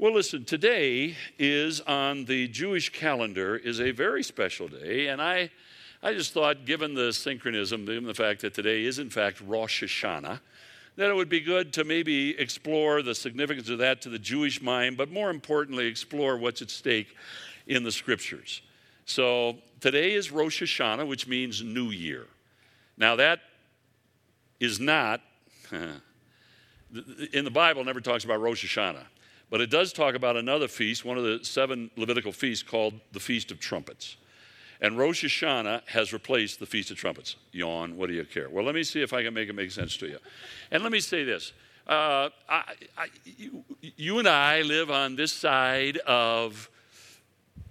Well, listen, today is on the Jewish calendar is a very special day, and I, I just thought, given the synchronism, given the fact that today is in fact Rosh Hashanah, that it would be good to maybe explore the significance of that to the Jewish mind, but more importantly, explore what's at stake in the scriptures. So today is Rosh Hashanah, which means New Year. Now that is not in the Bible. Never talks about Rosh Hashanah. But it does talk about another feast, one of the seven Levitical feasts called the Feast of Trumpets. And Rosh Hashanah has replaced the Feast of Trumpets. Yawn, what do you care? Well, let me see if I can make it make sense to you. And let me say this uh, I, I, you, you and I live on this side of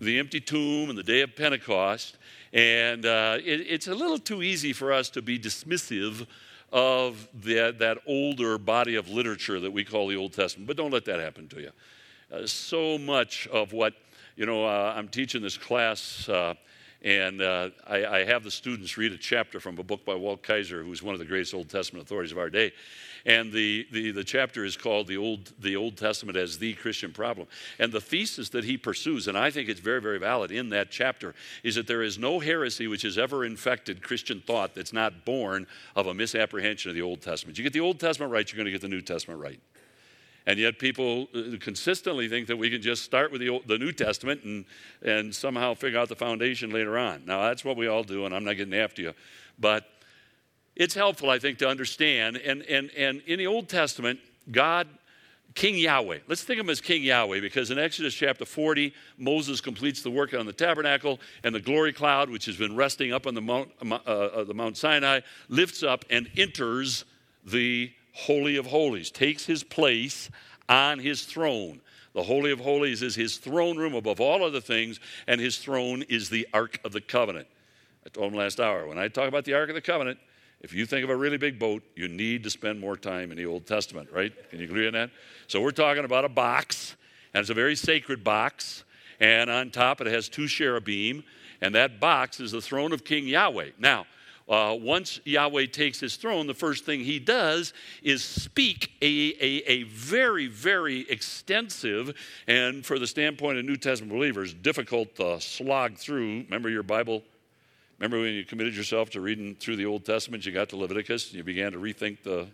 the empty tomb and the day of Pentecost, and uh, it, it's a little too easy for us to be dismissive of the, that older body of literature that we call the Old Testament. But don't let that happen to you. Uh, so much of what, you know, uh, I'm teaching this class, uh, and uh, I, I, have the students read a chapter from a book by Walt Kaiser, who's one of the greatest Old Testament authorities of our day. And the, the, the chapter is called the Old, the Old Testament as the Christian Problem. And the thesis that he pursues, and I think it's very, very valid in that chapter, is that there is no heresy which has ever infected Christian thought that's not born of a misapprehension of the Old Testament. You get the Old Testament right, you're going to get the New Testament right. And yet, people uh, consistently think that we can just start with the, Old, the New Testament and, and somehow figure out the foundation later on. Now, that's what we all do, and I'm not getting after you. But it's helpful, I think, to understand. And, and, and in the Old Testament, God, King Yahweh, let's think of him as King Yahweh because in Exodus chapter 40, Moses completes the work on the tabernacle, and the glory cloud, which has been resting up on the Mount, uh, uh, the Mount Sinai, lifts up and enters the Holy of Holies, takes his place on his throne. The Holy of Holies is his throne room above all other things, and his throne is the Ark of the Covenant. I told him last hour, when I talk about the Ark of the Covenant, if you think of a really big boat, you need to spend more time in the Old Testament, right? Can you agree on that? So we're talking about a box, and it's a very sacred box, and on top it has two cherubim, and that box is the throne of King Yahweh. Now, uh, once Yahweh takes his throne, the first thing he does is speak a, a, a, very, very extensive, and for the standpoint of New Testament believers, difficult to slog through. Remember your Bible Remember when you committed yourself to reading through the Old Testament, you got to Leviticus, and you began to rethink the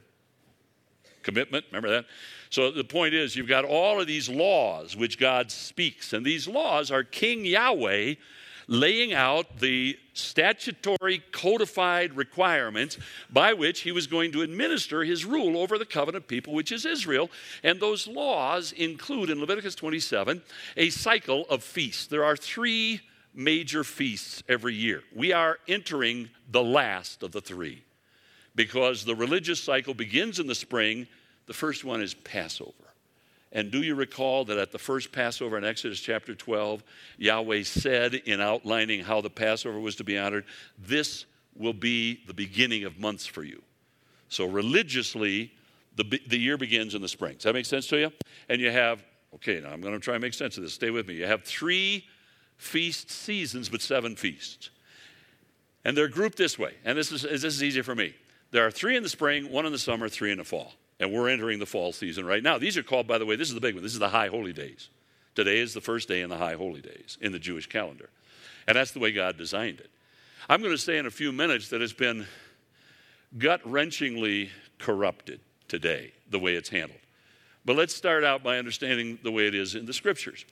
commitment? Remember that? So the point is, you've got all of these laws which God speaks, and these laws are King Yahweh laying out the statutory codified requirements by which he was going to administer his rule over the covenant people, which is Israel. And those laws include in Leviticus 27 a cycle of feasts. There are three major feasts every year. We are entering the last of the three because the religious cycle begins in the spring. The first one is Passover. And do you recall that at the first Passover in Exodus chapter 12, Yahweh said in outlining how the Passover was to be honored, This will be the beginning of months for you. So religiously, the, the year begins in the spring. Does that make sense to you? And you have, okay, now I'm going to try and make sense of this. Stay with me. You have three feast seasons, but seven feasts. And they're grouped this way, and this is, this is easy for me. There are three in the spring, one in the summer, three in the fall. And we're entering the fall season right now. These are called, by the way, this is the big one. This is the High Holy Days. Today is the first day in the High Holy Days in the Jewish calendar. And that's the way God designed it. I'm going to say in a few minutes that it's been gut wrenchingly corrupted today, the way it's handled. But let's start out by understanding the way it is in the scriptures.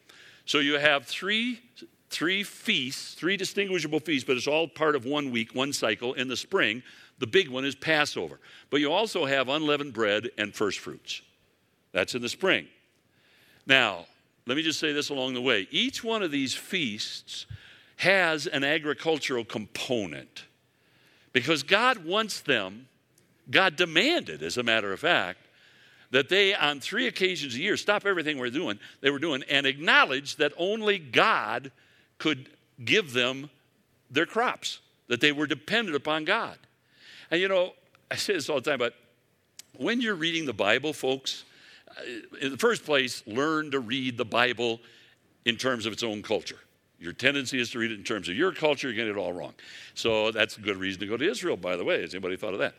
So you have three three feasts, three distinguishable feasts, but it's all part of one week, one cycle in the spring. The big one is Passover. But you also have unleavened bread and first fruits. That's in the spring. Now, let me just say this along the way. Each one of these feasts has an agricultural component because God wants them, God demanded, as a matter of fact, that they, on three occasions a year, stop everything we're doing, they were doing, and acknowledge that only God could give them their crops, that they were dependent upon God. And you know, I say this all the time, but when you're reading the Bible, folks, uh, in the first place, learn to read the Bible in terms of its own culture. Your tendency is to read it in terms of your culture, you're getting it all wrong. So that's a good reason to go to Israel, by the way. Has anybody thought of that?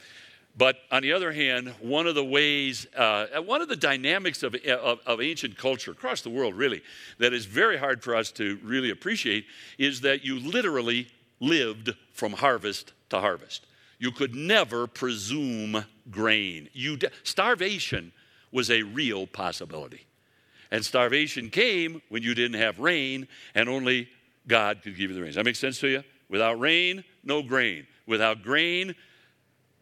But on the other hand, one of the ways, uh, one of the dynamics of, of, of, ancient culture across the world, really, that is very hard for us to really appreciate is that you literally lived from harvest to harvest. You could never presume grain. You de- starvation was a real possibility. And starvation came when you didn't have rain and only God could give you the rain. Does that make sense to you? Without rain, no grain. Without grain,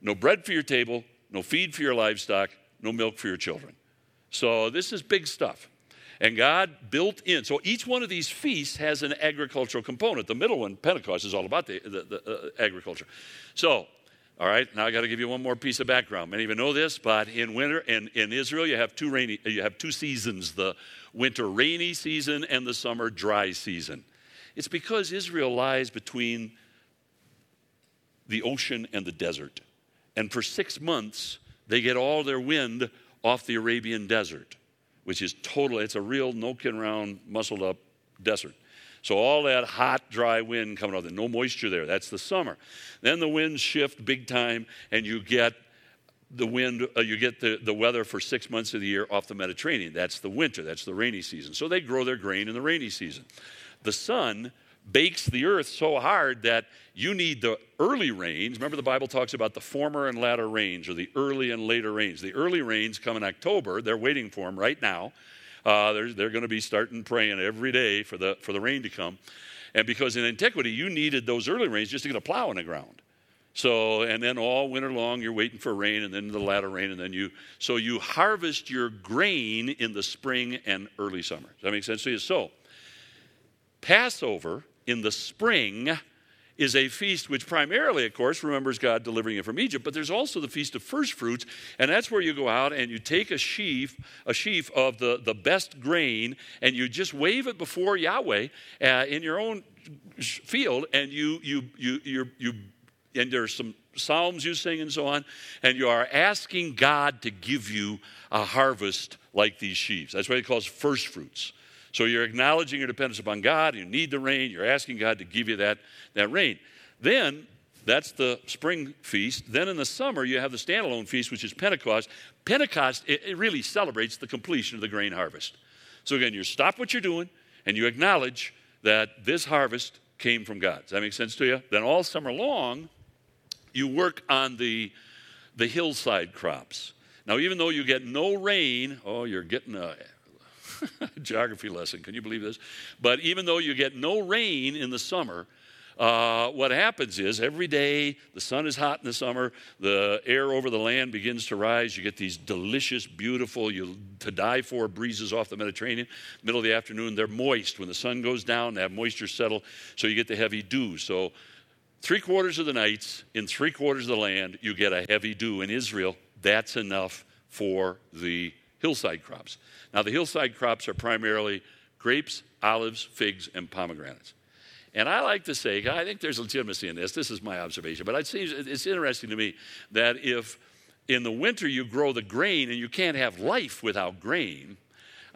no bread for your table, no feed for your livestock, no milk for your children. So this is big stuff. And God built in. So each one of these feasts has an agricultural component. The middle one, Pentecost, is all about the, the, the uh, agriculture. So, all right, now I got to give you one more piece of background. Many of you know this, but in winter, in, in Israel, you have two rainy, you have two seasons: the winter rainy season and the summer dry season. It's because Israel lies between the ocean and the desert. And for six months, they get all their wind off the Arabian desert, which is total, it's a real no kin around, muscled up desert. So all that hot, dry wind coming off, there, no moisture there. That's the summer. Then the winds shift big time, and you get the wind, uh, you get the, the weather for six months of the year off the Mediterranean. That's the winter, that's the rainy season. So they grow their grain in the rainy season. The sun bakes the earth so hard that you need the early rains. Remember, the Bible talks about the former and latter rains, or the early and later rains. The early rains come in October. They're waiting for them right now. Uh, they're they're going to be starting praying every day for the, for the rain to come. And because in antiquity, you needed those early rains just to get a plow in the ground. So, and then all winter long, you're waiting for rain, and then the latter rain, and then you, so you harvest your grain in the spring and early summer. Does that make sense to you? So, Passover in the spring is a feast which primarily, of course, remembers God delivering you from Egypt, but there's also the feast of first fruits, and that's where you go out and you take a sheaf, a sheaf of the, the best grain, and you just wave it before Yahweh uh, in your own field, and you you you you you and there's some psalms you sing and so on, and you are asking God to give you a harvest like these sheaves. That's why he calls first fruits. So you're acknowledging your dependence upon God. You need the rain. You're asking God to give you that, that rain. Then, that's the spring feast. Then in the summer, you have the standalone feast, which is Pentecost. Pentecost, it, it really celebrates the completion of the grain harvest. So again, you stop what you're doing and you acknowledge that this harvest came from God. Does that make sense to you? Then all summer long, you work on the, the hillside crops. Now, even though you get no rain, oh, you're getting a geography lesson. Can you believe this? But even though you get no rain in the summer, uh, what happens is every day the sun is hot in the summer, the air over the land begins to rise. You get these delicious, beautiful, you to die for breezes off the Mediterranean. Middle of the afternoon, they're moist. When the sun goes down, they have moisture settle, so you get the heavy dew. So three quarters of the nights in three quarters of the land, you get a heavy dew. In Israel, that's enough for the hillside crops. Now, the hillside crops are primarily grapes, olives, figs, and pomegranates. And I like to say, I think there's legitimacy in this. This is my observation, but it seems it's interesting to me that if in the winter you grow the grain and you can't have life without grain,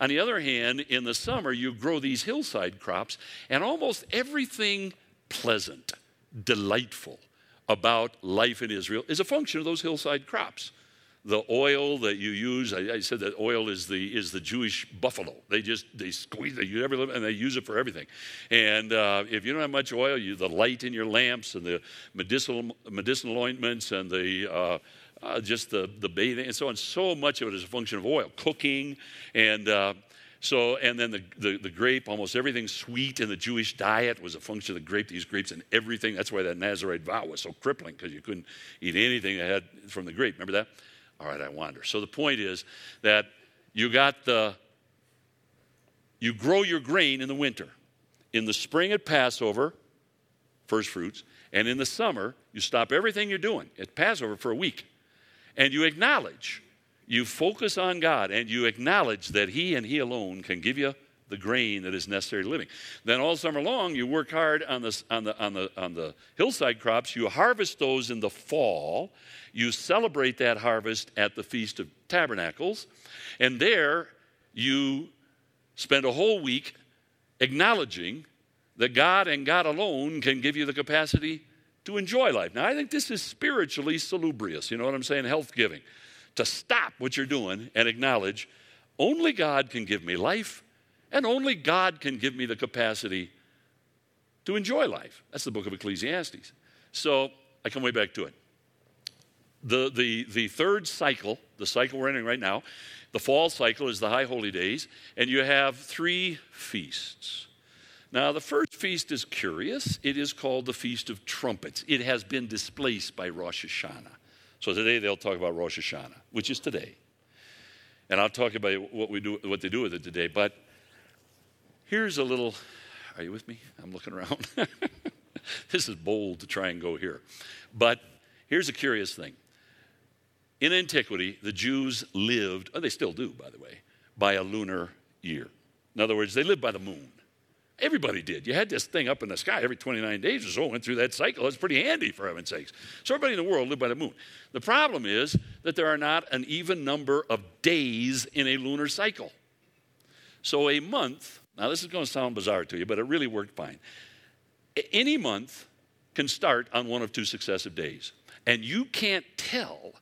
on the other hand, in the summer you grow these hillside crops, and almost everything pleasant, delightful about life in Israel is a function of those hillside crops the oil that you use, I, I, said that oil is the is the Jewish buffalo. They just they squeeze it, you ever and they use it for everything. And uh, if you don't have much oil, you the light in your lamps and the medicinal medicinal ointments and the uh, uh, just the the bathing and so on. So much of it is a function of oil, cooking and. Uh, so, and then the, the, the, grape, almost everything sweet in the Jewish diet was a function of the grape, these grapes and everything. That's why that Nazarite vow was so crippling, because you couldn't eat anything that had from the grape. Remember that? All right, I wander. So the point is that you got the, you grow your grain in the winter. In the spring at Passover, first fruits, and in the summer, you stop everything you're doing at Passover for a week. And you acknowledge, you focus on God, and you acknowledge that He and He alone can give you the grain that is necessary to living. Then all summer long, you work hard on the, on the, on the, on the hillside crops. You harvest those in the fall. You celebrate that harvest at the Feast of Tabernacles. And there, you spend a whole week acknowledging that God and God alone can give you the capacity to enjoy life. Now, I think this is spiritually salubrious, you know what I'm saying? Health giving. To stop what you're doing and acknowledge only God can give me life, and only God can give me the capacity to enjoy life. That's the book of Ecclesiastes. So I come way back to it. The, the, the third cycle, the cycle we're entering right now, the fall cycle is the high holy days, and you have three feasts. Now, the first feast is curious. It is called the Feast of Trumpets. It has been displaced by Rosh Hashanah. So today they'll talk about Rosh Hashanah, which is today. And I'll talk about what we do, what they do with it today. But here's a little. Are you with me? I'm looking around. this is bold to try and go here, but here's a curious thing. In antiquity, the Jews lived, oh, they still do, by the way, by a lunar year. In other words, they lived by the moon. Everybody did. You had this thing up in the sky every 29 days or so, went through that cycle. It's pretty handy, for heaven's sakes. So everybody in the world lived by the moon. The problem is that there are not an even number of days in a lunar cycle. So a month, now this is going to sound bizarre to you, but it really worked fine. Any month can start on one of two successive days. And you can't tell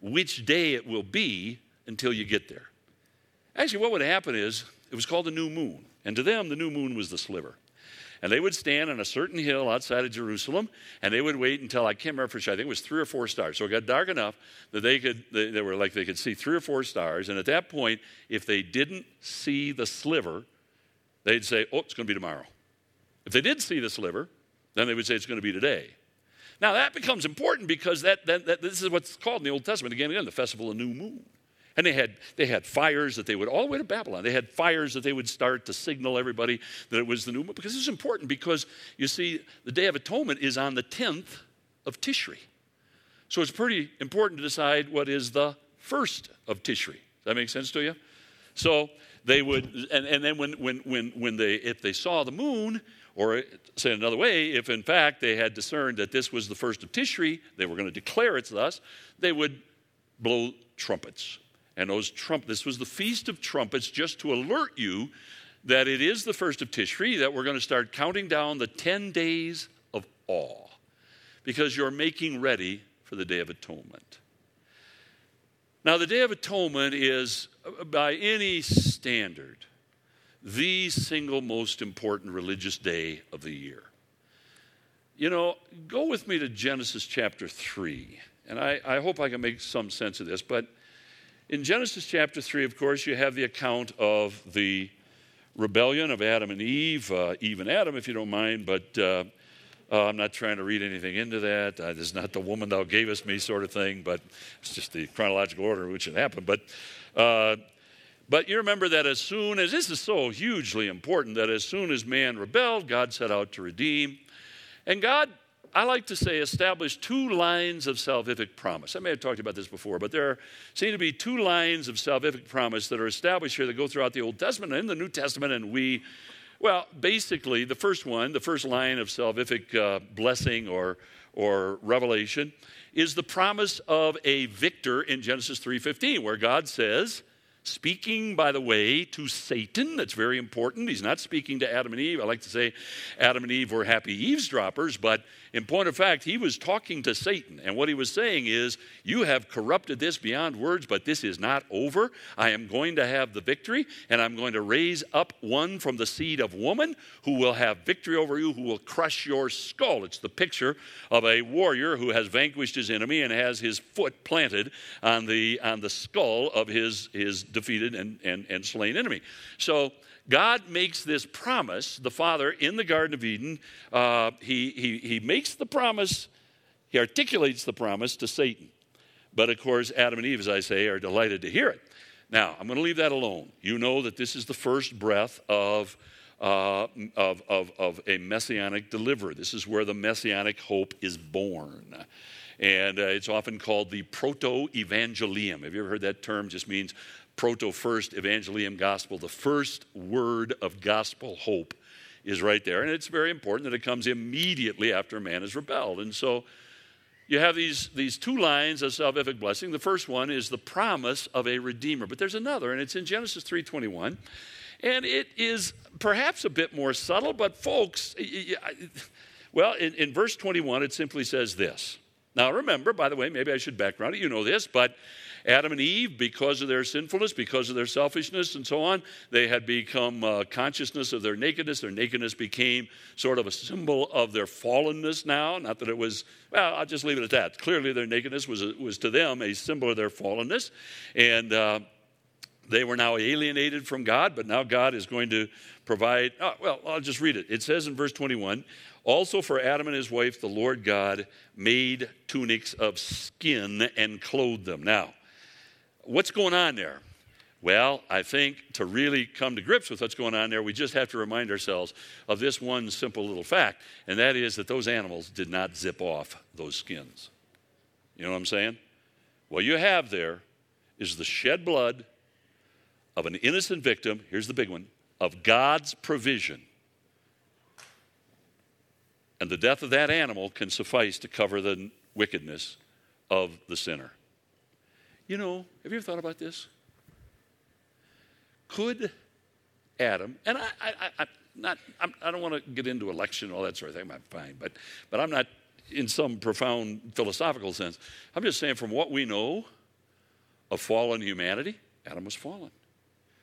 which day it will be until you get there. Actually, what would happen is it was called the new moon. And to them, the new moon was the sliver. And they would stand on a certain hill outside of Jerusalem, and they would wait until I can't remember for sure. I think it was three or four stars. So it got dark enough that they could they, they were like they could see three or four stars. And at that point, if they didn't see the sliver, they'd say, "Oh, it's going to be tomorrow." If they did see the sliver, then they would say it's going to be today. Now that becomes important because that, that, that this is what's called in the Old Testament again and again the festival of new moon. And they had, they had fires that they would, all the way to Babylon, they had fires that they would start to signal everybody that it was the new moon. Because this is important because, you see, the Day of Atonement is on the 10th of Tishri. So it's pretty important to decide what is the first of Tishri. Does that make sense to you? So they would, and, and then when, when, when, when they, if they saw the moon, or say another way, if in fact they had discerned that this was the first of Tishri, they were going to declare it thus, they would blow trumpets. And those trump this was the feast of trumpets just to alert you that it is the first of Tishri that we're going to start counting down the 10 days of awe because you're making ready for the day of atonement. Now the day of atonement is by any standard the single most important religious day of the year. You know, go with me to Genesis chapter 3. And I, I hope I can make some sense of this, but in Genesis chapter 3, of course, you have the account of the rebellion of Adam and Eve, uh, Eve and Adam, if you don't mind, but uh, uh, I'm not trying to read anything into that. Uh, this is not the woman thou gavest me sort of thing, but it's just the chronological order in which it happened. But, uh, but you remember that as soon as, this is so hugely important, that as soon as man rebelled, God set out to redeem. And God I like to say, established two lines of salvific promise. I may have talked about this before, but there seem to be two lines of salvific promise that are established here that go throughout the Old Testament and the New Testament, and we, well, basically, the first one, the first line of salvific uh, blessing or, or revelation, is the promise of a victor in Genesis 3:15, where God says, speaking, by the way, to Satan. That's very important. He's not speaking to Adam and Eve. I like to say Adam and Eve were happy eavesdroppers, but in point of fact, he was talking to Satan. And what he was saying is, You have corrupted this beyond words, but this is not over. I am going to have the victory, and I'm going to raise up one from the seed of woman who will have victory over you, who will crush your skull. It's the picture of a warrior who has vanquished his enemy and has his foot planted on the, on the skull of his, his defeated and, and, and slain enemy. So, God makes this promise, the Father in the Garden of Eden, uh, he, he, he makes the promise, he articulates the promise to Satan. But of course, Adam and Eve, as I say, are delighted to hear it. Now, I'm going to leave that alone. You know that this is the first breath of, uh, of, of, of a messianic deliverer. This is where the messianic hope is born. And uh, it's often called the proto evangelium. Have you ever heard that term? Just means proto first evangelium gospel, the first word of gospel hope is right there. And it's very important that it comes immediately after man has rebelled. And so you have these, these two lines of salvific blessing. The first one is the promise of a redeemer. But there's another, and it's in Genesis 3.21. And it is perhaps a bit more subtle, but folks, Well, in, in verse 21, it simply says this. Now, remember, by the way, maybe I should background it. You know this, but Adam and Eve, because of their sinfulness, because of their selfishness, and so on, they had become uh, consciousness of their nakedness. Their nakedness became sort of a symbol of their fallenness now. Not that it was, well, I'll just leave it at that. Clearly, their nakedness was, was to them a symbol of their fallenness. And uh, they were now alienated from God, but now God is going to provide. Oh, well, I'll just read it. It says in verse 21 Also for Adam and his wife, the Lord God made tunics of skin and clothed them. Now, what's going on there? Well, I think to really come to grips with what's going on there, we just have to remind ourselves of this one simple little fact, and that is that those animals did not zip off those skins. You know what I'm saying? What you have there is the shed blood of an innocent victim, here's the big one, of God's provision. And the death of that animal can suffice to cover the wickedness of the sinner. You know, have you ever thought about this? Could Adam, and I, I, I not, I'm, I do not want to get into election and all that sort of thing, I'm fine, but, but I'm not in some profound philosophical sense. I'm just saying, from what we know of fallen humanity, Adam was fallen.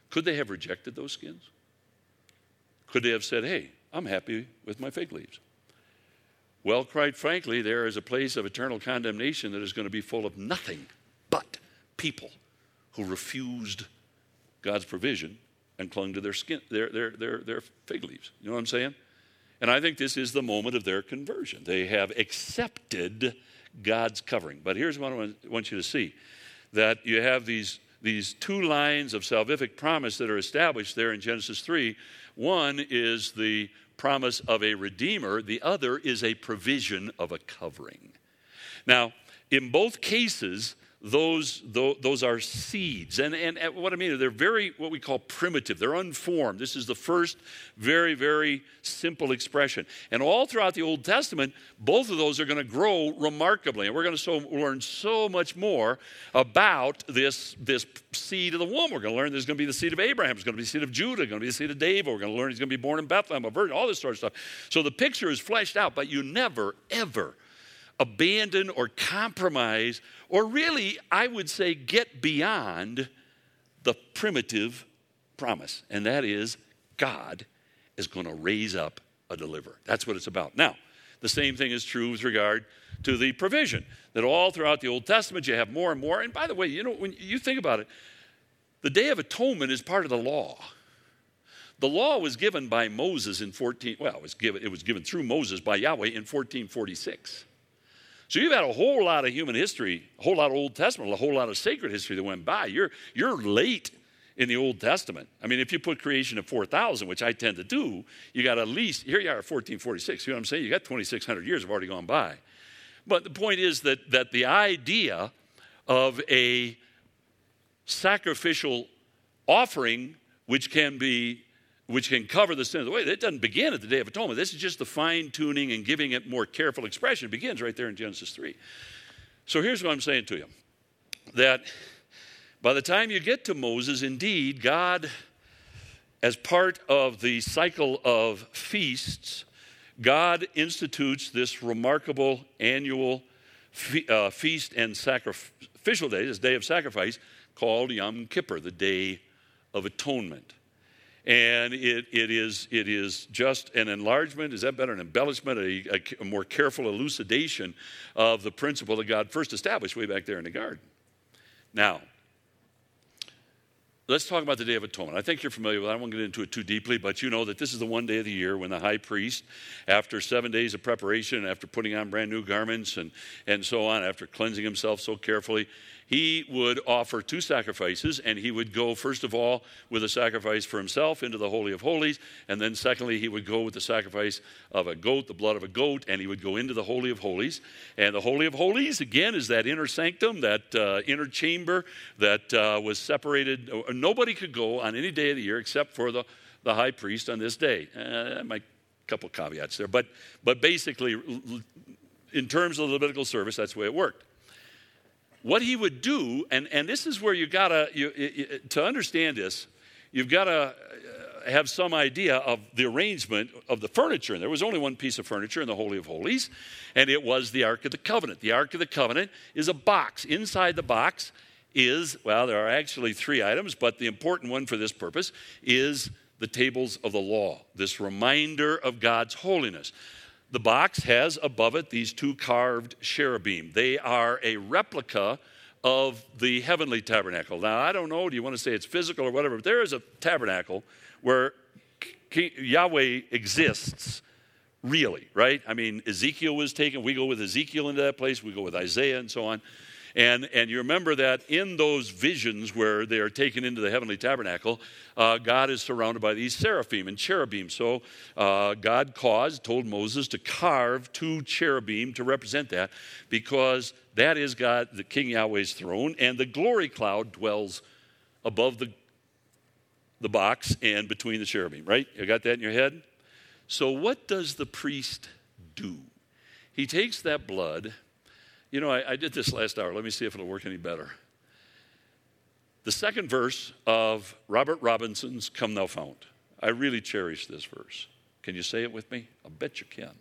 Could they have rejected those skins? Could they have said, hey, I'm happy with my fig leaves? Well, quite frankly, there is a place of eternal condemnation that is going to be full of nothing but people who refused God's provision and clung to their skin, their, their, their, their fig leaves. You know what I'm saying? And I think this is the moment of their conversion. They have accepted God's covering. But here's what I want you to see that you have these, these two lines of salvific promise that are established there in Genesis 3. One is the promise of a redeemer, the other is a provision of a covering. Now, in both cases, those, those are seeds. And, and, what I mean, they're very, what we call primitive. They're unformed. This is the first very, very simple expression. And all throughout the Old Testament, both of those are going to grow remarkably. And we're going to so, learn so much more about this, this seed of the womb. We're going to learn there's going to be the seed of Abraham, there's going to be the seed of Judah, going to be the seed of David. We're going to learn he's going to be born in Bethlehem, a virgin, all this sort of stuff. So the picture is fleshed out, but you never, ever abandon or compromise, or really, I would say, get beyond the primitive promise, and that is God is going to raise up a deliverer. That's what it's about. Now, the same thing is true with regard to the provision that all throughout the Old Testament you have more and more. And by the way, you know, when you think about it, the Day of Atonement is part of the law. The law was given by Moses in 14, well, it was given, it was given through Moses by Yahweh in 1446. So you've had a whole lot of human history, a whole lot of Old Testament, a whole lot of sacred history that went by. You're, you're late in the Old Testament. I mean, if you put creation at 4,000, which I tend to do, you got at least, here you are at 1446. You know what I'm saying? You got 2,600 years have already gone by. But the point is that, that the idea of a sacrificial offering which can be which can cover the sin of the way. It doesn't begin at the Day of Atonement. This is just the fine tuning and giving it more careful expression. It begins right there in Genesis 3. So here's what I'm saying to you that by the time you get to Moses, indeed, God, as part of the cycle of feasts, God institutes this remarkable annual fe- uh, feast and sacrificial day, this day of sacrifice, called Yom Kippur, the Day of Atonement and it, it, is, it is just an enlargement, is that better, an embellishment, a, a, more careful elucidation of the principle that God first established way back there in the garden. Now, let's talk about the Day of Atonement. I think you're familiar with it. I won't get into it too deeply, but you know that this is the one day of the year when the high priest, after seven days of preparation, after putting on brand new garments and, and so on, after cleansing himself so carefully, he would offer two sacrifices, and he would go, first of all, with a sacrifice for himself into the Holy of Holies, and then, secondly, he would go with the sacrifice of a goat, the blood of a goat, and he would go into the Holy of Holies. And the Holy of Holies, again, is that inner sanctum, that uh, inner chamber that uh, was separated. Uh, nobody could go on any day of the year except for the, the high priest on this day. Uh, my couple caveats there, but, but basically, in terms of the Levitical service, that's the way it worked what he would do, and, and this is where you gotta, you, to understand this, you've got to uh, have some idea of the arrangement of the furniture. And there was only one piece of furniture in the Holy of Holies, and it was the Ark of the Covenant. The Ark of the Covenant is a box. Inside the box is, well, there are actually three items, but the important one for this purpose is the tables of the law, this reminder of God's holiness. The box has above it these two carved cherubim. They are a replica of the heavenly tabernacle. Now, I don't know, do you want to say it's physical or whatever, but there is a tabernacle where Yahweh exists really, right? I mean, Ezekiel was taken. We go with Ezekiel into that place, we go with Isaiah and so on. And, and you remember that in those visions where they are taken into the heavenly tabernacle, uh, God is surrounded by these seraphim and cherubim. So uh, God caused, told Moses to carve two cherubim to represent that because that is God, the King Yahweh's throne, and the glory cloud dwells above the, the box and between the cherubim, right? You got that in your head? So, what does the priest do? He takes that blood you know, I, I did this last hour. Let me see if it'll work any better. The second verse of Robert Robinson's Come Thou Fount. I really cherish this verse. Can you say it with me? I bet you can.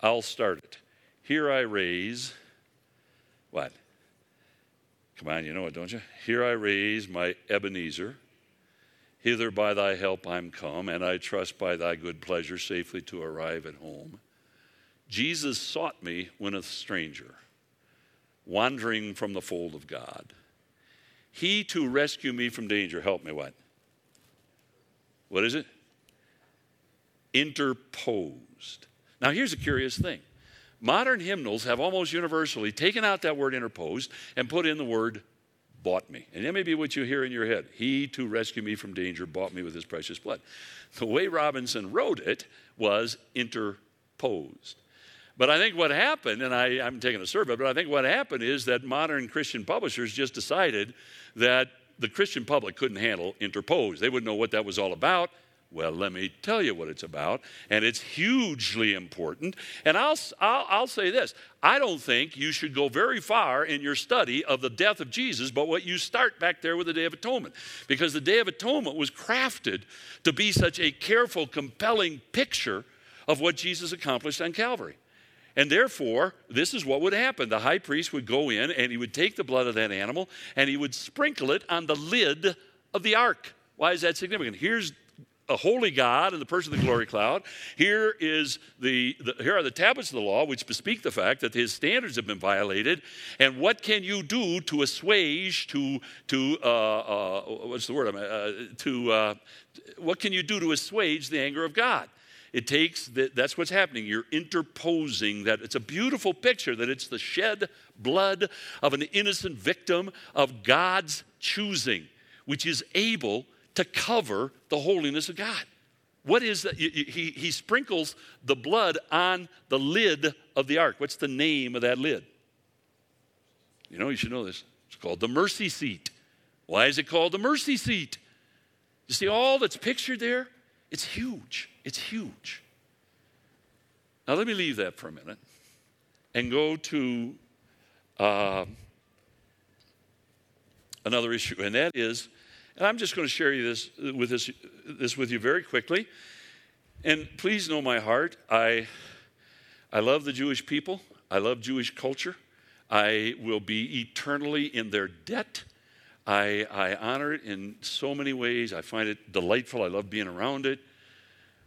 I'll start it. Here I raise, what? Come on, you know it, don't you? Here I raise my Ebenezer. Hither by thy help I'm come, and I trust by thy good pleasure safely to arrive at home. Jesus sought me when a stranger wandering from the fold of God. He to rescue me from danger. Help me, what? What is it? Interposed. Now, here's a curious thing modern hymnals have almost universally taken out that word interposed and put in the word bought me. And that may be what you hear in your head. He to rescue me from danger bought me with his precious blood. The way Robinson wrote it was interposed. But I think what happened, and I, I'm taking a survey, but I think what happened is that modern Christian publishers just decided that the Christian public couldn't handle interpose. They wouldn't know what that was all about. Well, let me tell you what it's about, and it's hugely important. And I'll, I'll, I'll, say this I don't think you should go very far in your study of the death of Jesus, but what you start back there with the Day of Atonement. Because the Day of Atonement was crafted to be such a careful, compelling picture of what Jesus accomplished on Calvary. And therefore, this is what would happen. The high priest would go in and he would take the blood of that animal and he would sprinkle it on the lid of the ark. Why is that significant? Here's a holy God in the person of the glory cloud. Here is the, the, here are the tablets of the law which bespeak the fact that his standards have been violated. And what can you do to assuage to to uh, uh, what's the word? Uh, to uh, what can you do to assuage the anger of God? It takes, the, that's what's happening. You're interposing that. It's a beautiful picture that it's the shed blood of an innocent victim of God's choosing, which is able to cover the holiness of God. What is that? He, he sprinkles the blood on the lid of the ark. What's the name of that lid? You know, you should know this. It's called the mercy seat. Why is it called the mercy seat? You see all that's pictured there? It's huge. It's huge. Now, let me leave that for a minute and go to uh, another issue, and that is, and I'm just going to share you this with this, this with you very quickly. And please know my heart. I, I love the Jewish people. I love Jewish culture. I will be eternally in their debt. I, I honor it in so many ways. I find it delightful. I love being around it.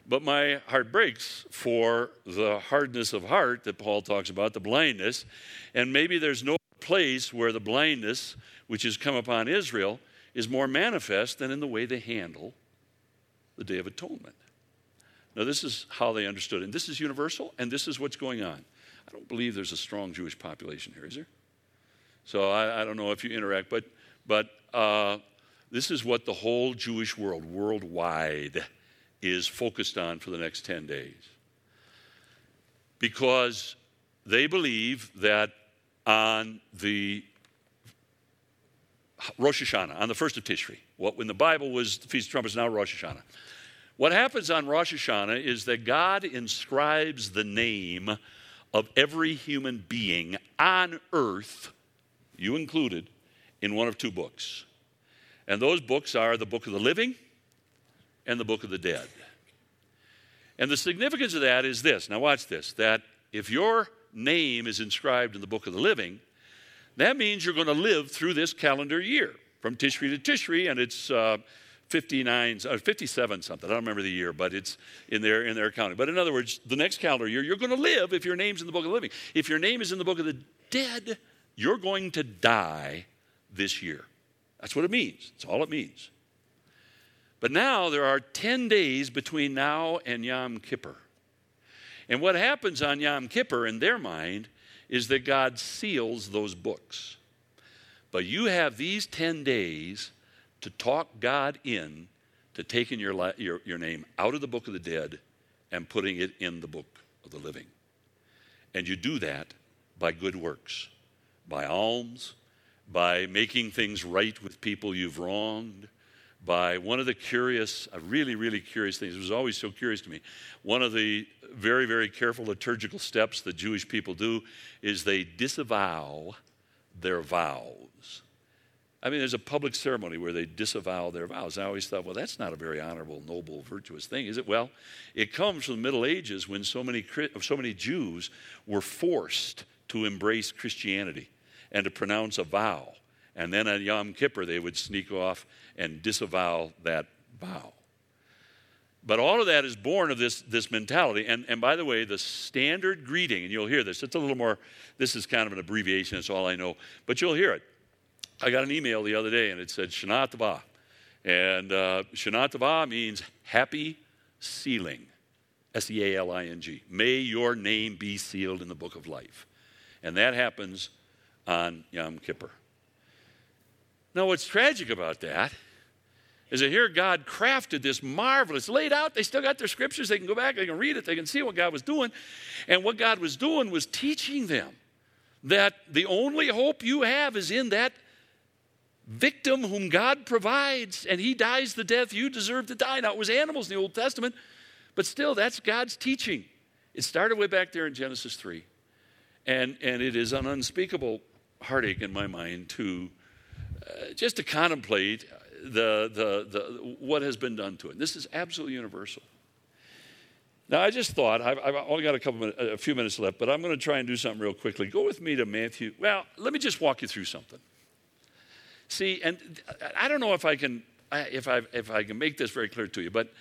But my heart breaks for the hardness of heart that Paul talks about, the blindness. And maybe there's no place where the blindness which has come upon Israel is more manifest than in the way they handle the Day of Atonement. Now, this is how they understood it. And this is universal, and this is what's going on. I don't believe there's a strong Jewish population here, is there? So I, I don't know if you interact, but, but uh, this is what the whole Jewish world, worldwide, is focused on for the next 10 days. Because they believe that on the Rosh Hashanah, on the first of Tishri, what when the Bible was the Feast of Trumpets, now Rosh Hashanah. What happens on Rosh Hashanah is that God inscribes the name of every human being on earth, you included, in one of two books. And those books are the book of the living and the book of the dead. And the significance of that is this now, watch this that if your name is inscribed in the book of the living, that means you're going to live through this calendar year from Tishri to Tishri, and it's uh, 59, uh, 57 something. I don't remember the year, but it's in their, in their accounting. But in other words, the next calendar year, you're going to live if your name's in the book of the living. If your name is in the book of the dead, you're going to die this year. That's what it means. That's all it means. But now there are 10 days between now and Yom Kippur. And what happens on Yom Kippur in their mind is that God seals those books. But you have these 10 days to talk God in to taking your, your, your name out of the book of the dead and putting it in the book of the living. And you do that by good works, by alms, by making things right with people you've wronged, by one of the curious, uh, really, really curious things. It was always so curious to me. One of the very, very careful liturgical steps that Jewish people do is they disavow their vows. I mean, there's a public ceremony where they disavow their vows. I always thought, well, that's not a very honorable, noble, virtuous thing, is it? Well, it comes from the Middle Ages when so many, so many Jews were forced to embrace Christianity and to pronounce a vow. And then on Yom Kippur, they would sneak off and disavow that vow. But all of that is born of this, this mentality. And, and by the way, the standard greeting, and you'll hear this, it's a little more, this is kind of an abbreviation, that's all I know, but you'll hear it. I got an email the other day and it said Shana Tova. And uh, Shana Tova means happy sealing. S E A L I N G. May your name be sealed in the book of life. And that happens on Yom Kippur. Now, what's tragic about that is that here God crafted this marvelous, laid out. They still got their scriptures. They can go back, they can read it, they can see what God was doing. And what God was doing was teaching them that the only hope you have is in that victim whom God provides, and he dies the death you deserve to die. Now, it was animals in the Old Testament, but still, that's God's teaching. It started way back there in Genesis 3. And, and it is an unspeakable heartache in my mind to uh, just to contemplate the, the, the, what has been done to it. This is absolutely universal. Now, I just thought, I've, I've only got a, couple a few minutes left, but I'm going to try and do something real quickly. Go with me to Matthew. Well, let me just walk you through something. See, and I don't know if I can, if I, if I can make this very clear to you, but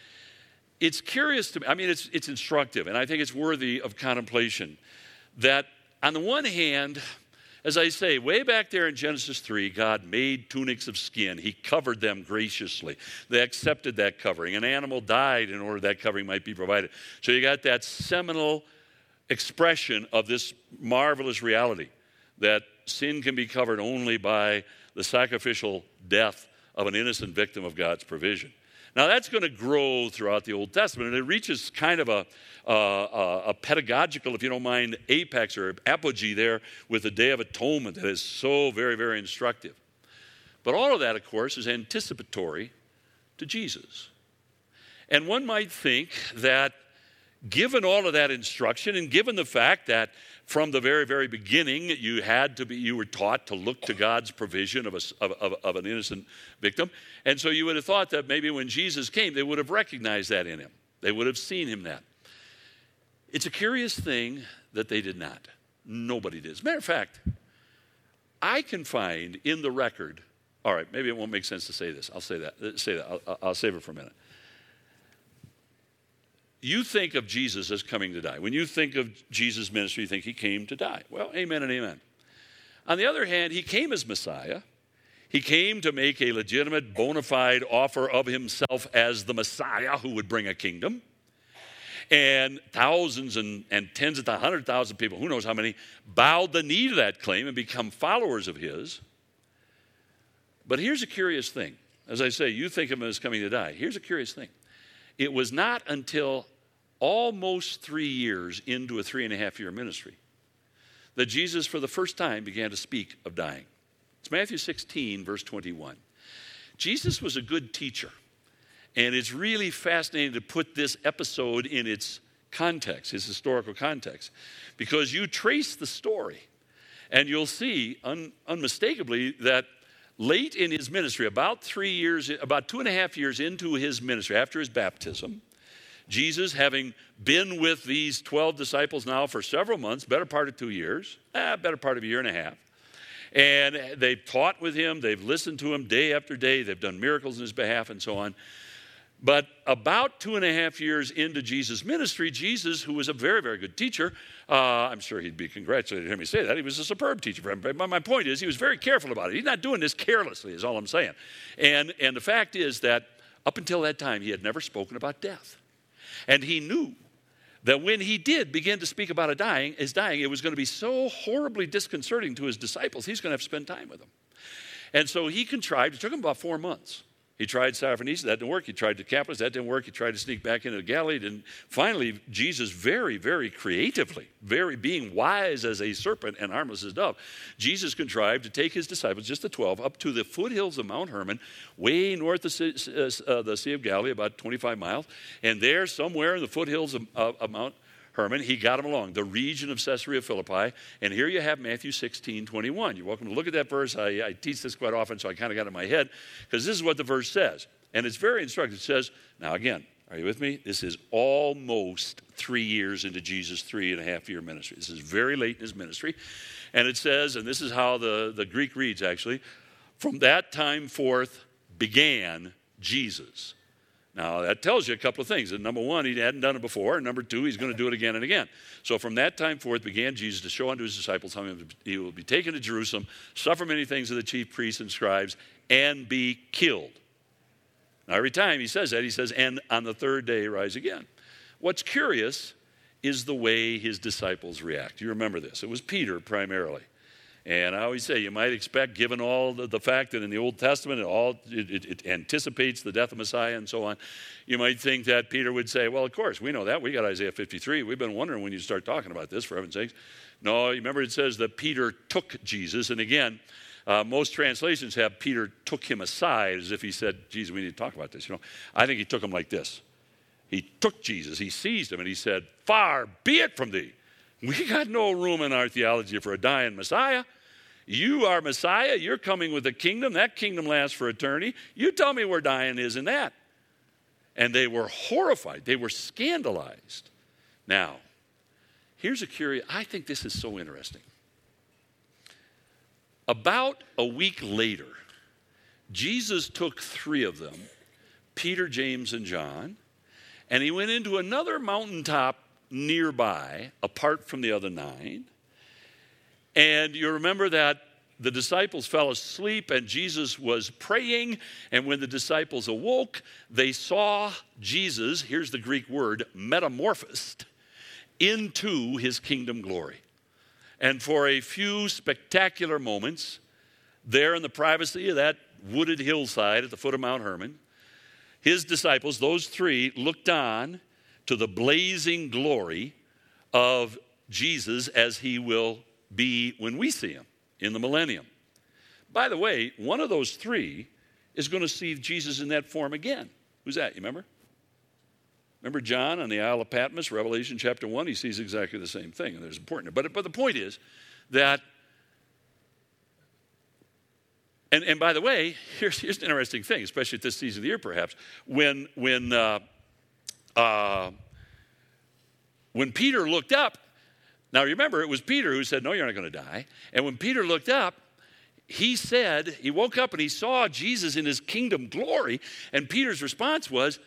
it's curious to me. I mean, it's, it's instructive, and I think it's worthy of contemplation. That on the one hand, as I say, way back there in Genesis 3, God made tunics of skin. He covered them graciously. They accepted that covering. An animal died in order that covering might be provided. So you got that seminal expression of this marvelous reality that sin can be covered only by the sacrificial death of an innocent victim of God's provision. Now, that's going to grow throughout the Old Testament, and it reaches kind of a, uh, a pedagogical, if you don't mind, apex or apogee there with the Day of Atonement that is so very, very instructive. But all of that, of course, is anticipatory to Jesus. And one might think that given all of that instruction and given the fact that from the very, very beginning, you had to be, you were taught to look to God's provision of, a, of, of, of, an innocent victim. And so you would have thought that maybe when Jesus came, they would have recognized that in him. They would have seen him that. It's a curious thing that they did not. Nobody did. As a matter of fact, I can find in the record, all right, maybe it won't make sense to say this. I'll say that. Uh, say that. I'll, I'll save it for a minute you think of Jesus as coming to die. When you think of Jesus' ministry, you think he came to die. Well, amen and amen. On the other hand, he came as Messiah. He came to make a legitimate, bona fide offer of himself as the Messiah who would bring a kingdom. And thousands and, and tens of hundred thousand people, who knows how many, bowed the knee to that claim and become followers of his. But here's a curious thing. As I say, you think of him as coming to die. Here's a curious thing. It was not until almost three years into a three and a half year ministry that Jesus, for the first time, began to speak of dying. It's Matthew 16, verse 21. Jesus was a good teacher, and it's really fascinating to put this episode in its context, its historical context, because you trace the story and you'll see un- unmistakably that late in his ministry, about three years, about two and a half years into his ministry, after his baptism, Jesus, having been with these 12 disciples now for several months, better part of two years, eh, better part of a year and a half, and they've taught with him, they've listened to him day after day, they've done miracles in his behalf, and so on. But about two and a half years into Jesus' ministry, Jesus, who was a very, very good teacher, uh, I'm sure he'd be congratulated to hear me say that. He was a superb teacher. But my point is, he was very careful about it. He's not doing this carelessly, is all I'm saying. And, and the fact is that up until that time, he had never spoken about death. And he knew that when he did begin to speak about a dying, his dying, it was going to be so horribly disconcerting to his disciples, he's going to have to spend time with them. And so he contrived, it took him about four months he tried Syrophoenicia, that didn't work. He tried Decapolis, that didn't work. He tried to sneak back into the Galilee. And finally, Jesus, very, very creatively, very being wise as a serpent and harmless as a dove, Jesus contrived to take his disciples, just the 12, up to the foothills of Mount Hermon, way north of the, uh, the Sea of Galilee, about 25 miles. And there, somewhere in the foothills of, of, of Mount Hermon, he got him along, the region of Caesarea Philippi. And here you have Matthew 16, 21. You're welcome to look at that verse. I, I teach this quite often, so I kind of got it in my head, because this is what the verse says. And it's very instructive. It says, now again, are you with me? This is almost three years into Jesus' three and a half year ministry. This is very late in his ministry. And it says, and this is how the, the Greek reads actually, from that time forth began Jesus now, that tells you a couple of things. Number one, he hadn't done it before. And number two, he's going to do it again and again. So, from that time forth began Jesus to show unto his disciples how he will be taken to Jerusalem, suffer many things of the chief priests and scribes, and be killed. Now, every time he says that, he says, and on the third day rise again. What's curious is the way his disciples react. You remember this. It was Peter primarily. And I always say, you might expect, given all the, the fact that in the Old Testament it all it, it, it, anticipates the death of Messiah and so on, you might think that Peter would say, "Well, of course, we know that. We got Isaiah 53. We've been wondering when you start talking about this, for heaven's sakes." No, you remember it says that Peter took Jesus, and again, uh, most translations have Peter took him aside as if he said, "Jesus, we need to talk about this." You know, I think he took him like this. He took Jesus, he seized him, and he said, "Far be it from thee." We got no room in our theology for a dying Messiah. You are Messiah. You're coming with a kingdom. That kingdom lasts for eternity. You tell me where dying is in that. And they were horrified. They were scandalized. Now, here's a curious, I think this is so interesting. About a week later, Jesus took three of them, Peter, James, and John, and he went into another mountaintop nearby, apart from the other nine. And you remember that the disciples fell asleep and Jesus was praying. And when the disciples awoke, they saw Jesus, here's the Greek word, metamorphosed into his kingdom glory. And for a few spectacular moments, there in the privacy of that wooded hillside at the foot of Mount Hermon, his disciples, those three, looked on to the blazing glory of Jesus as he will be when we see him in the millennium. By the way, one of those three is going to see Jesus in that form again. Who's that? You remember? Remember John on the Isle of Patmos, Revelation chapter 1? He sees exactly the same thing, and there's important. But, but the point is that, and, and by the way, here's, here's an interesting thing, especially at this season of the year perhaps. When, when uh, uh, when Peter looked up, now remember, it was Peter who said, No, you're not going to die. And when Peter looked up, he said, he woke up and he saw Jesus in his kingdom glory. And Peter's response was,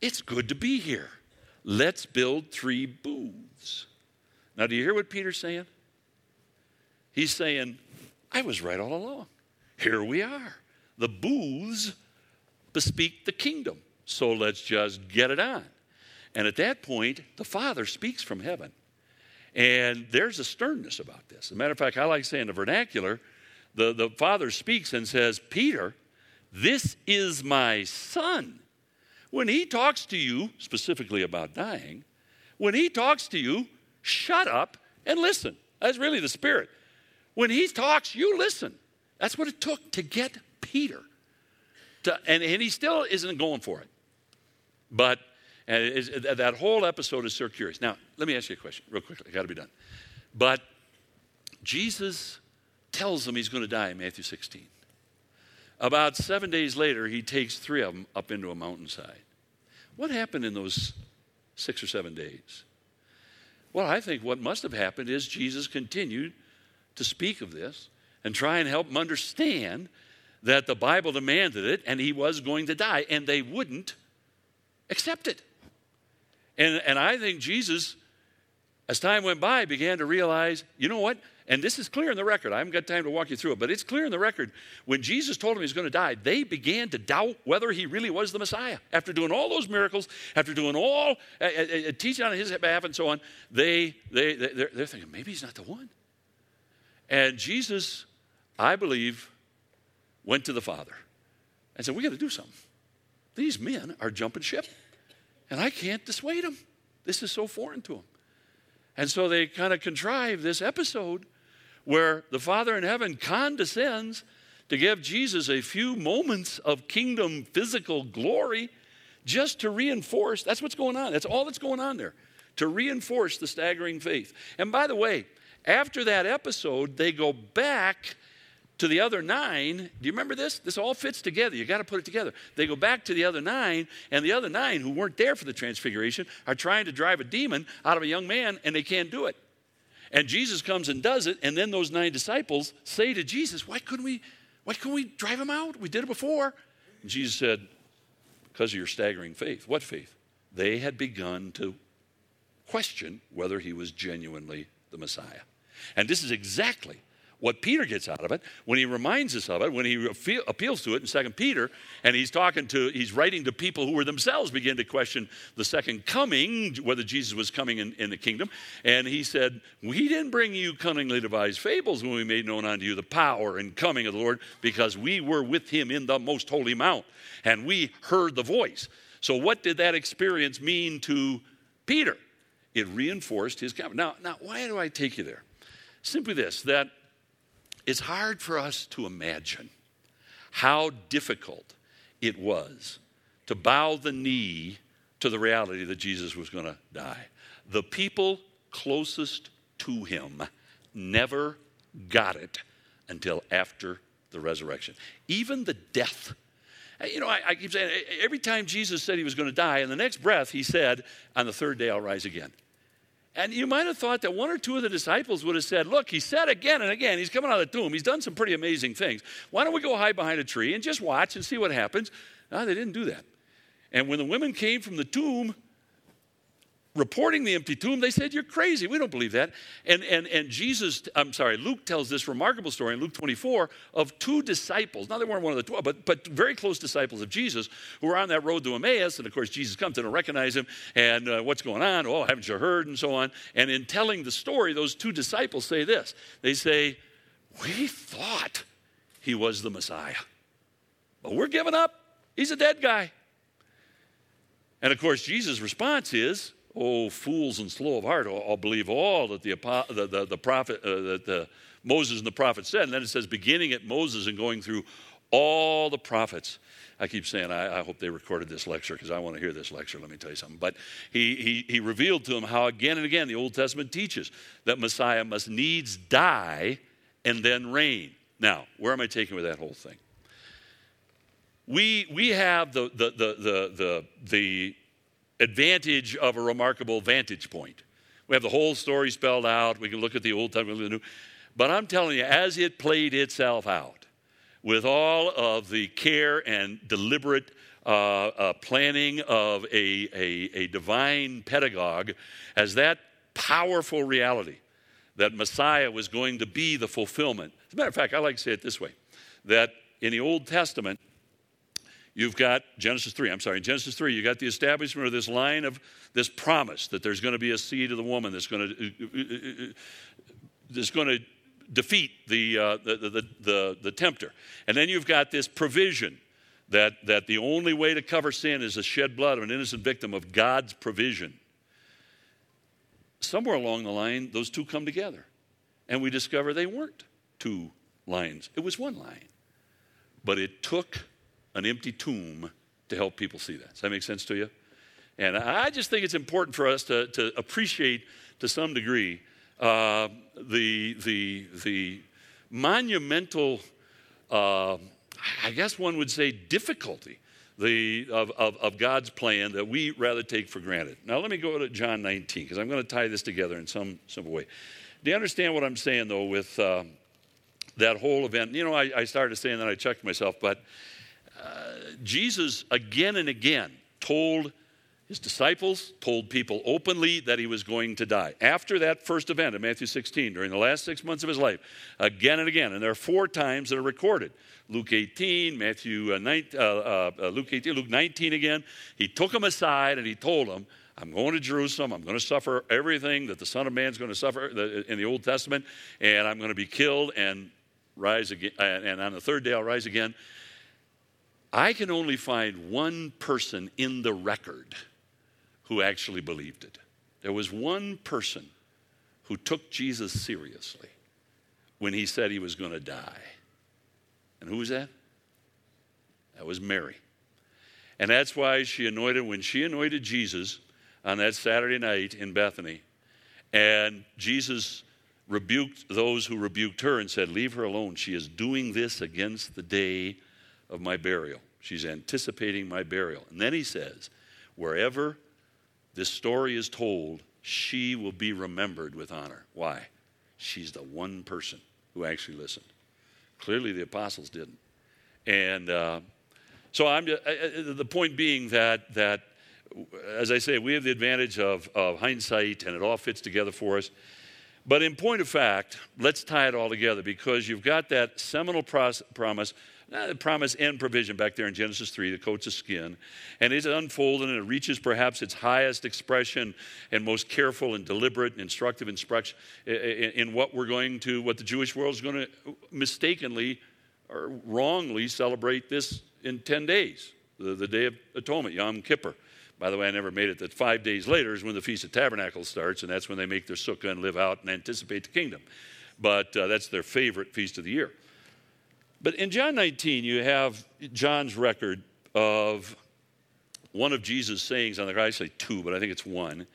It's good to be here. Let's build three booths. Now, do you hear what Peter's saying? He's saying, I was right all along. Here we are. The booths bespeak the kingdom. So let's just get it on. And at that point, the Father speaks from heaven. And there's a sternness about this. As a matter of fact, I like saying the vernacular, the, the Father speaks and says, Peter, this is my son. When he talks to you, specifically about dying, when he talks to you, shut up and listen. That's really the Spirit. When he talks, you listen. That's what it took to get Peter. To, and, and he still isn't going for it. But uh, uh, that whole episode is so curious. Now, let me ask you a question real quickly. I got to be done. But Jesus tells them he's going to die in Matthew 16. About seven days later, he takes three of them up into a mountainside. What happened in those six or seven days? Well, I think what must have happened is Jesus continued to speak of this and try and help them understand that the Bible demanded it and he was going to die, and they wouldn't accept it. And, and I think Jesus, as time went by, began to realize you know what? And this is clear in the record. I haven't got time to walk you through it, but it's clear in the record. When Jesus told them he was going to die, they began to doubt whether he really was the Messiah. After doing all those miracles, after doing all, uh, uh teaching on his behalf and so on, they, they, they're, they're thinking, maybe he's not the one. And Jesus, I believe, went to the Father and said, We got to do something. These men are jumping ship, and I can't dissuade them. This is so foreign to them. And so they kind of contrive this episode where the Father in heaven condescends to give Jesus a few moments of kingdom physical glory just to reinforce. That's what's going on. That's all that's going on there. To reinforce the staggering faith. And by the way, after that episode, they go back to the other nine. Do you remember this? This all fits together. You got to put it together. They go back to the other nine, and the other nine who weren't there for the transfiguration are trying to drive a demon out of a young man, and they can't do it. And Jesus comes and does it, and then those nine disciples say to Jesus, Why couldn't we, why couldn't we drive him out? We did it before. And Jesus said, Because of your staggering faith. What faith? They had begun to question whether he was genuinely the Messiah. And this is exactly what Peter gets out of it when he reminds us of it, when he appeals to it in Second Peter, and he's talking to, he's writing to people who were themselves begin to question the second coming, whether Jesus was coming in, in the kingdom. And he said, We didn't bring you cunningly devised fables when we made known unto you the power and coming of the Lord, because we were with him in the most holy mount, and we heard the voice. So, what did that experience mean to Peter? It reinforced his coming. Now, now, why do I take you there? Simply this that it's hard for us to imagine how difficult it was to bow the knee to the reality that Jesus was going to die. The people closest to him never got it until after the resurrection. Even the death. You know, I, I keep saying every time Jesus said he was going to die, in the next breath, he said, On the third day, I'll rise again. And you might have thought that one or two of the disciples would have said, Look, he said again and again, he's coming out of the tomb. He's done some pretty amazing things. Why don't we go hide behind a tree and just watch and see what happens? No, they didn't do that. And when the women came from the tomb, reporting the empty tomb, they said, You're crazy. We don't believe that. And, and, and Jesus, I'm sorry, Luke tells this remarkable story in Luke 24 of two disciples. Now, they weren't one of the 12, but, but very close disciples of Jesus who were on that road to Emmaus. And of course, Jesus comes and recognize him and uh, what's going on? Oh, haven't you heard? And so on. And in telling the story, those two disciples say this They say, We thought he was the Messiah, but we're giving up. He's a dead guy. And of course, Jesus' response is, Oh, fools and slow of heart, I'll, believe all that the, the, the, the prophet, uh, that the, Moses and the prophet said. And then it says, beginning at Moses and going through all the prophets. I keep saying, I, I hope they recorded this lecture because I want to hear this lecture. Let me tell you something. But he, he, he revealed to them how again and again the Old Testament teaches that Messiah must needs die and then reign. Now, where am I taking with that whole thing? We, we have the, the, the, the, the, the advantage of a remarkable vantage point. We have the whole story spelled out. We can look at the Old time Testament, the New. But I'm telling you, as it played itself out, with all of the care and deliberate uh, uh, planning of a, a, a divine pedagogue, as that powerful reality that Messiah was going to be the fulfillment. As a matter of fact, I like to say it this way that in the Old Testament, You've got Genesis 3, I'm sorry, Genesis 3, You've got the establishment of this line of this promise that there's going to be a seed of the woman that's going to, uh, uh, uh, that's going to defeat the, uh, the, the, the, the tempter. And then you've got this provision that, that the only way to cover sin is to shed blood of an innocent victim of God's provision. Somewhere along the line, those two come together. And we discover they weren't two lines, it was one line. But it took an empty tomb to help people see that. Does that make sense to you? And I just think it's important for us to, to appreciate to some degree uh, the, the, the monumental, uh, I guess one would say, difficulty the, of, of, of, God's plan that we rather take for granted. Now, let me go to John 19, because I'm going to tie this together in some simple way. Do you understand what I'm saying, though, with uh, that whole event? You know, I, I, started saying that I checked myself, but Jesus again and again told his disciples told people openly that he was going to die. After that first event in Matthew 16, during the last six months of his life, again and again, and there are four times that are recorded. Luke 18, Matthew uh, 19, uh, uh, uh, Luke 18, Luke 19 again. He took them aside and he told them, I'm going to Jerusalem. I'm going to suffer everything that the Son of Man is going to suffer in the Old Testament, and I'm going to be killed and rise again. And on the third day, I'll rise again. I can only find one person in the record who actually believed it. There was one person who took Jesus seriously when he said he was going to die. And who was that? That was Mary. And that's why she anointed, when she anointed Jesus on that Saturday night in Bethany, and Jesus rebuked those who rebuked her and said, Leave her alone. She is doing this against the day of my burial. She's anticipating my burial. And then he says, Wherever this story is told, she will be remembered with honor. Why? She's the one person who actually listened. Clearly, the apostles didn't. And uh, so I'm just, the point being that that as I say, we have the advantage of, of hindsight, and it all fits together for us. But in point of fact, let's tie it all together because you've got that seminal pros- promise uh, promise and provision back there in Genesis 3, the coats of skin. And it's unfolded and it reaches perhaps its highest expression and most careful and deliberate and instructive instruction in, in what we're going to, what the Jewish world is going to mistakenly or wrongly celebrate this in 10 days, the, the Day of Atonement, Yom Kippur. By the way, I never made it that five days later is when the Feast of Tabernacles starts, and that's when they make their sukkah and live out and anticipate the kingdom. But uh, that's their favorite feast of the year. But in John 19, you have John's record of one of Jesus' sayings on the cross. I say two, but I think it's one.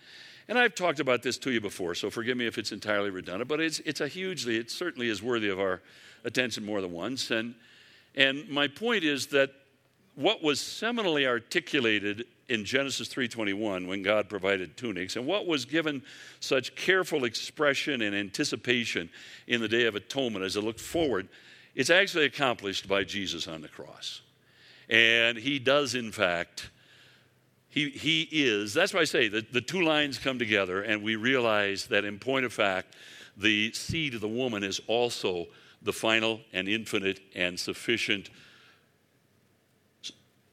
And I've talked about this to you before, so forgive me if it's entirely redundant, but it's, it's a hugely, it certainly is worthy of our attention more than once. And, and my point is that what was seminally articulated in Genesis 3:21 when God provided tunics and what was given such careful expression and anticipation in the day of atonement as it looked forward it's actually accomplished by Jesus on the cross. And he does, in fact, he, he is. That's why I say that the two lines come together, and we realize that, in point of fact, the seed of the woman is also the final and infinite and sufficient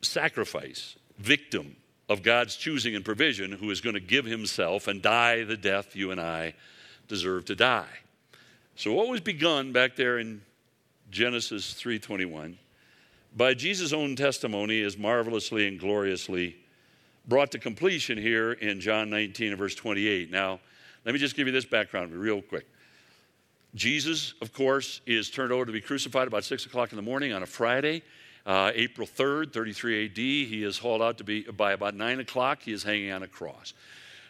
sacrifice, victim of God's choosing and provision, who is going to give himself and die the death you and I deserve to die. So, what was begun back there in Genesis 3:21, by Jesus' own testimony is marvelously and gloriously brought to completion here in John 19 and verse 28. Now, let me just give you this background real quick. Jesus, of course, is turned over to be crucified about 6 o'clock in the morning on a Friday, uh, April 3rd, 33 AD. He is hauled out to be, by about 9 o'clock, he is hanging on a cross.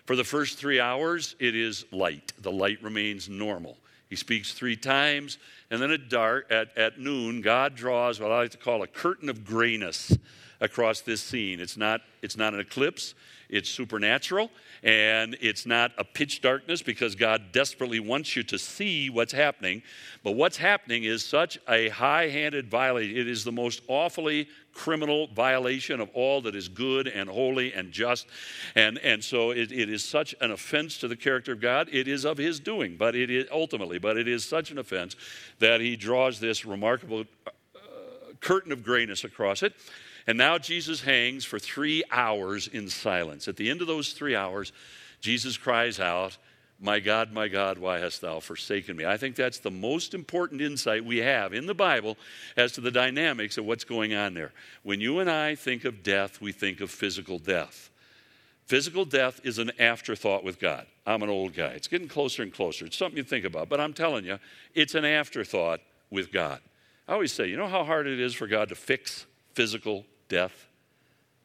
For the first three hours, it is light. The light remains normal. He speaks three times. And then at dark, at, at noon, God draws what I like to call a curtain of grayness across this scene. It's not, it's not an eclipse, it's supernatural, and it's not a pitch darkness because God desperately wants you to see what's happening. But what's happening is such a high handed violation. It is the most awfully criminal violation of all that is good and holy and just. And, and so it, it is such an offense to the character of God. It is of his doing, but it is ultimately, but it is such an offense that he draws this remarkable uh, curtain of grayness across it. And now Jesus hangs for three hours in silence. At the end of those three hours, Jesus cries out, My God, my God, why hast thou forsaken me? I think that's the most important insight we have in the Bible as to the dynamics of what's going on there. When you and I think of death, we think of physical death. Physical death is an afterthought with God. I'm an old guy. It's getting closer and closer. It's something you think about, but I'm telling you, it's an afterthought with God. I always say, you know how hard it is for God to fix physical death.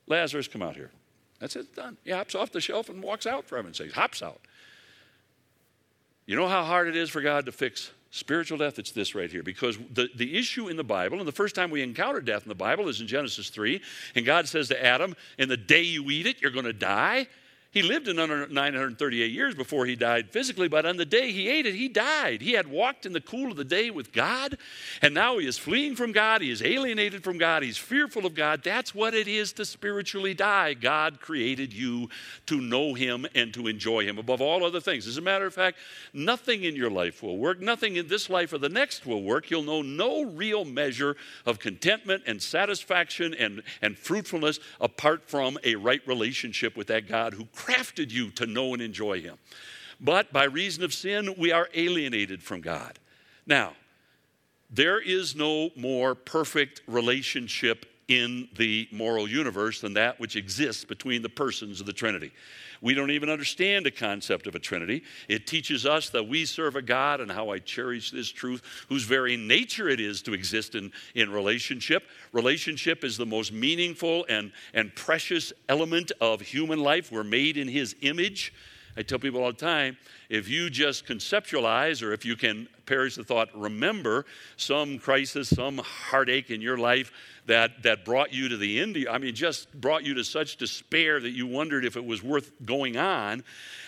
Lazarus, come out here. That's it, done. He hops off the shelf and walks out, for heaven's sake. Hops out. You know how hard it is for God to fix Spiritual death, it's this right here. Because the, the issue in the Bible, and the first time we encounter death in the Bible is in Genesis 3, and God says to Adam, In the day you eat it, you're going to die. He lived another 938 years before he died physically, but on the day he ate it, he died. He had walked in the cool of the day with God, and now he is fleeing from God. He is alienated from God. He's fearful of God. That's what it is to spiritually die. God created you to know him and to enjoy him above all other things. As a matter of fact, nothing in your life will work. Nothing in this life or the next will work. You'll know no real measure of contentment and satisfaction and, and fruitfulness apart from a right relationship with that God who crafted you to know and enjoy Him. But by reason of sin, we are alienated from God. Now, there is no more perfect relationship in the moral universe than that which exists between the persons of the Trinity. We don't even understand the concept of a Trinity. It teaches us that we serve a God, and how I cherish this truth, whose very nature it is to exist in, in relationship. Relationship is the most meaningful and, and precious element of human life. We're made in His image. I tell people all the time if you just conceptualize, or if you can perish the thought, remember some crisis, some heartache in your life that, that brought you to the end, I mean, just brought you to such despair that you wondered if it was worth going on,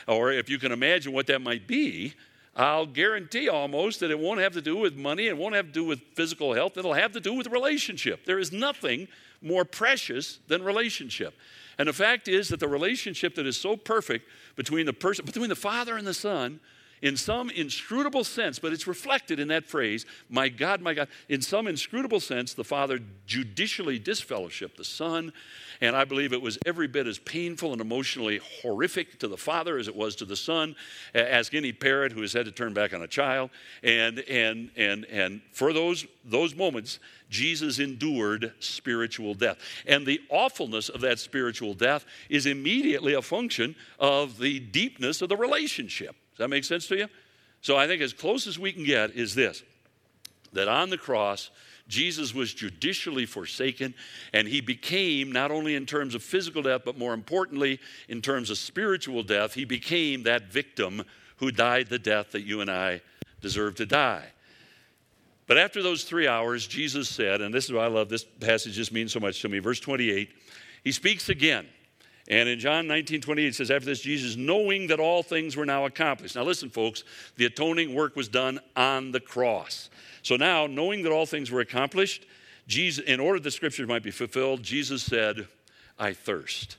or if you can imagine what that might be. I'll guarantee almost that it won't have to do with money, it won't have to do with physical health, it'll have to do with relationship. There is nothing more precious than relationship. And the fact is that the relationship that is so perfect between the person, between the Father and the Son, in some inscrutable sense, but it's reflected in that phrase, my God, my God. In some inscrutable sense, the Father judicially disfellowshipped the Son, and I believe it was every bit as painful and emotionally horrific to the Father as it was to the Son. Ask any parent who has had to turn back on a child. And, and, and, and for those, those moments, Jesus endured spiritual death. And the awfulness of that spiritual death is immediately a function of the deepness of the relationship. That make sense to you? So I think as close as we can get is this that on the cross, Jesus was judicially forsaken, and he became, not only in terms of physical death, but more importantly, in terms of spiritual death, he became that victim who died the death that you and I deserve to die. But after those three hours, Jesus said, and this is why I love this passage, just means so much to me. Verse 28, he speaks again. And in John 19, 28, it says, After this, Jesus, knowing that all things were now accomplished. Now, listen, folks, the atoning work was done on the cross. So now, knowing that all things were accomplished, Jesus, in order the scriptures might be fulfilled, Jesus said, I thirst.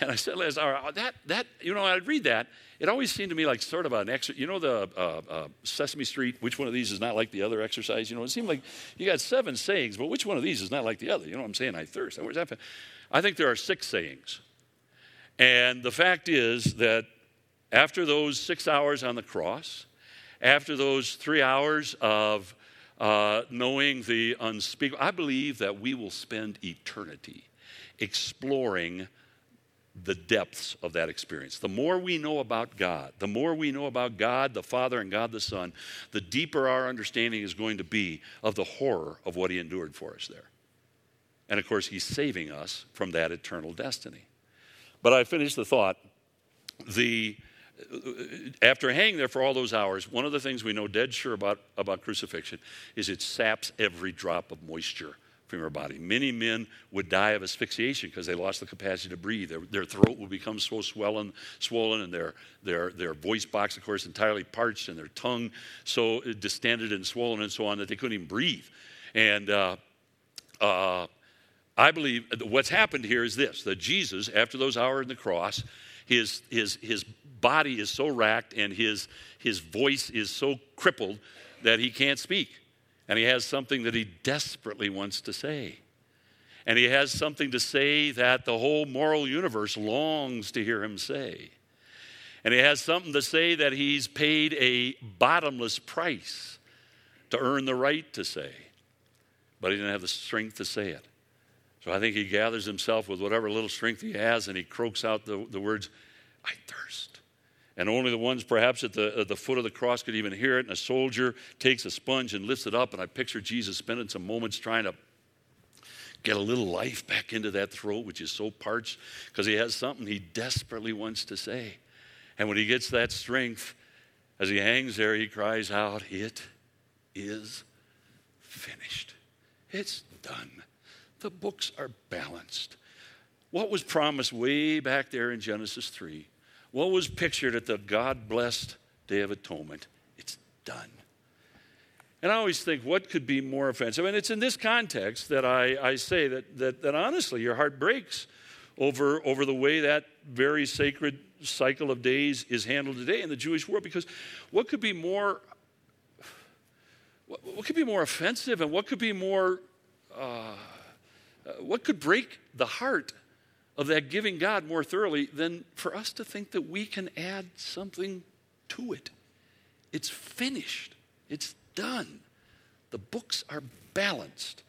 And I said, that, that, you know, I'd read that, it always seemed to me like sort of an exercise. You know the uh, uh, Sesame Street, which one of these is not like the other exercise? You know, it seemed like you got seven sayings, but which one of these is not like the other? You know what I'm saying? I thirst. Where's that? I think there are six sayings. And the fact is that after those six hours on the cross, after those three hours of uh, knowing the unspeakable, I believe that we will spend eternity exploring the depths of that experience. The more we know about God, the more we know about God the Father and God the Son, the deeper our understanding is going to be of the horror of what He endured for us there. And of course, He's saving us from that eternal destiny. But I finished the thought. The after hanging there for all those hours, one of the things we know dead sure about, about crucifixion is it saps every drop of moisture from your body. Many men would die of asphyxiation because they lost the capacity to breathe. Their, their throat would become so swollen, swollen, and their, their, their voice box, of course, entirely parched, and their tongue so distended and swollen and so on that they couldn't even breathe. And uh, uh, I believe uh, what's happened here is this that Jesus, after those hours on the cross, his, his, his body is so racked and his, his voice is so crippled that he can't speak. And he has something that he desperately wants to say. And he has something to say that the whole moral universe longs to hear him say. And he has something to say that he's paid a bottomless price to earn the right to say. But he didn't have the strength to say it. So I think he gathers himself with whatever little strength he has and he croaks out the, the words, I thirst. And only the ones perhaps at the, at the foot of the cross could even hear it. And a soldier takes a sponge and lifts it up. And I picture Jesus spending some moments trying to get a little life back into that throat, which is so parched, because he has something he desperately wants to say. And when he gets that strength, as he hangs there, he cries out, It is finished. It's done. The books are balanced. What was promised way back there in Genesis 3? What was pictured at the God blessed Day of Atonement? It's done. And I always think, what could be more offensive? And it's in this context that I, I say that, that, that honestly, your heart breaks over, over the way that very sacred cycle of days is handled today in the Jewish world. Because what could be more, what, what could be more offensive and what could be more, uh, Uh, what could break the heart of that giving God more thoroughly than for us to think that we can add something to it? It's finished. It's done. The books are balanced.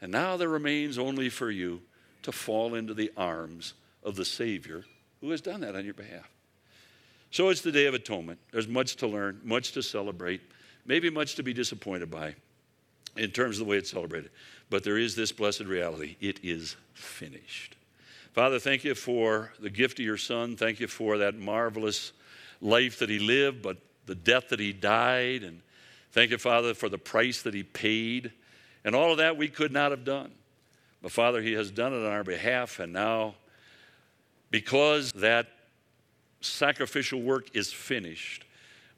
And now there remains only for you to fall into the arms of the Savior who has done that on your behalf. So it's the Day of Atonement. There's much to learn, much to celebrate, maybe much to be disappointed by in terms of the way it's celebrated. But there is this blessed reality it is finished. Father, thank you for the gift of your Son. Thank you for that marvelous life that he lived, but the death that he died. And thank you, Father, for the price that he paid. And all of that we could not have done. But Father, He has done it on our behalf, and now, because that sacrificial work is finished,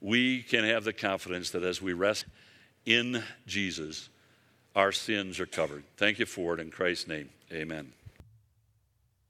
we can have the confidence that as we rest in Jesus, our sins are covered. Thank you for it in Christ's name. Amen.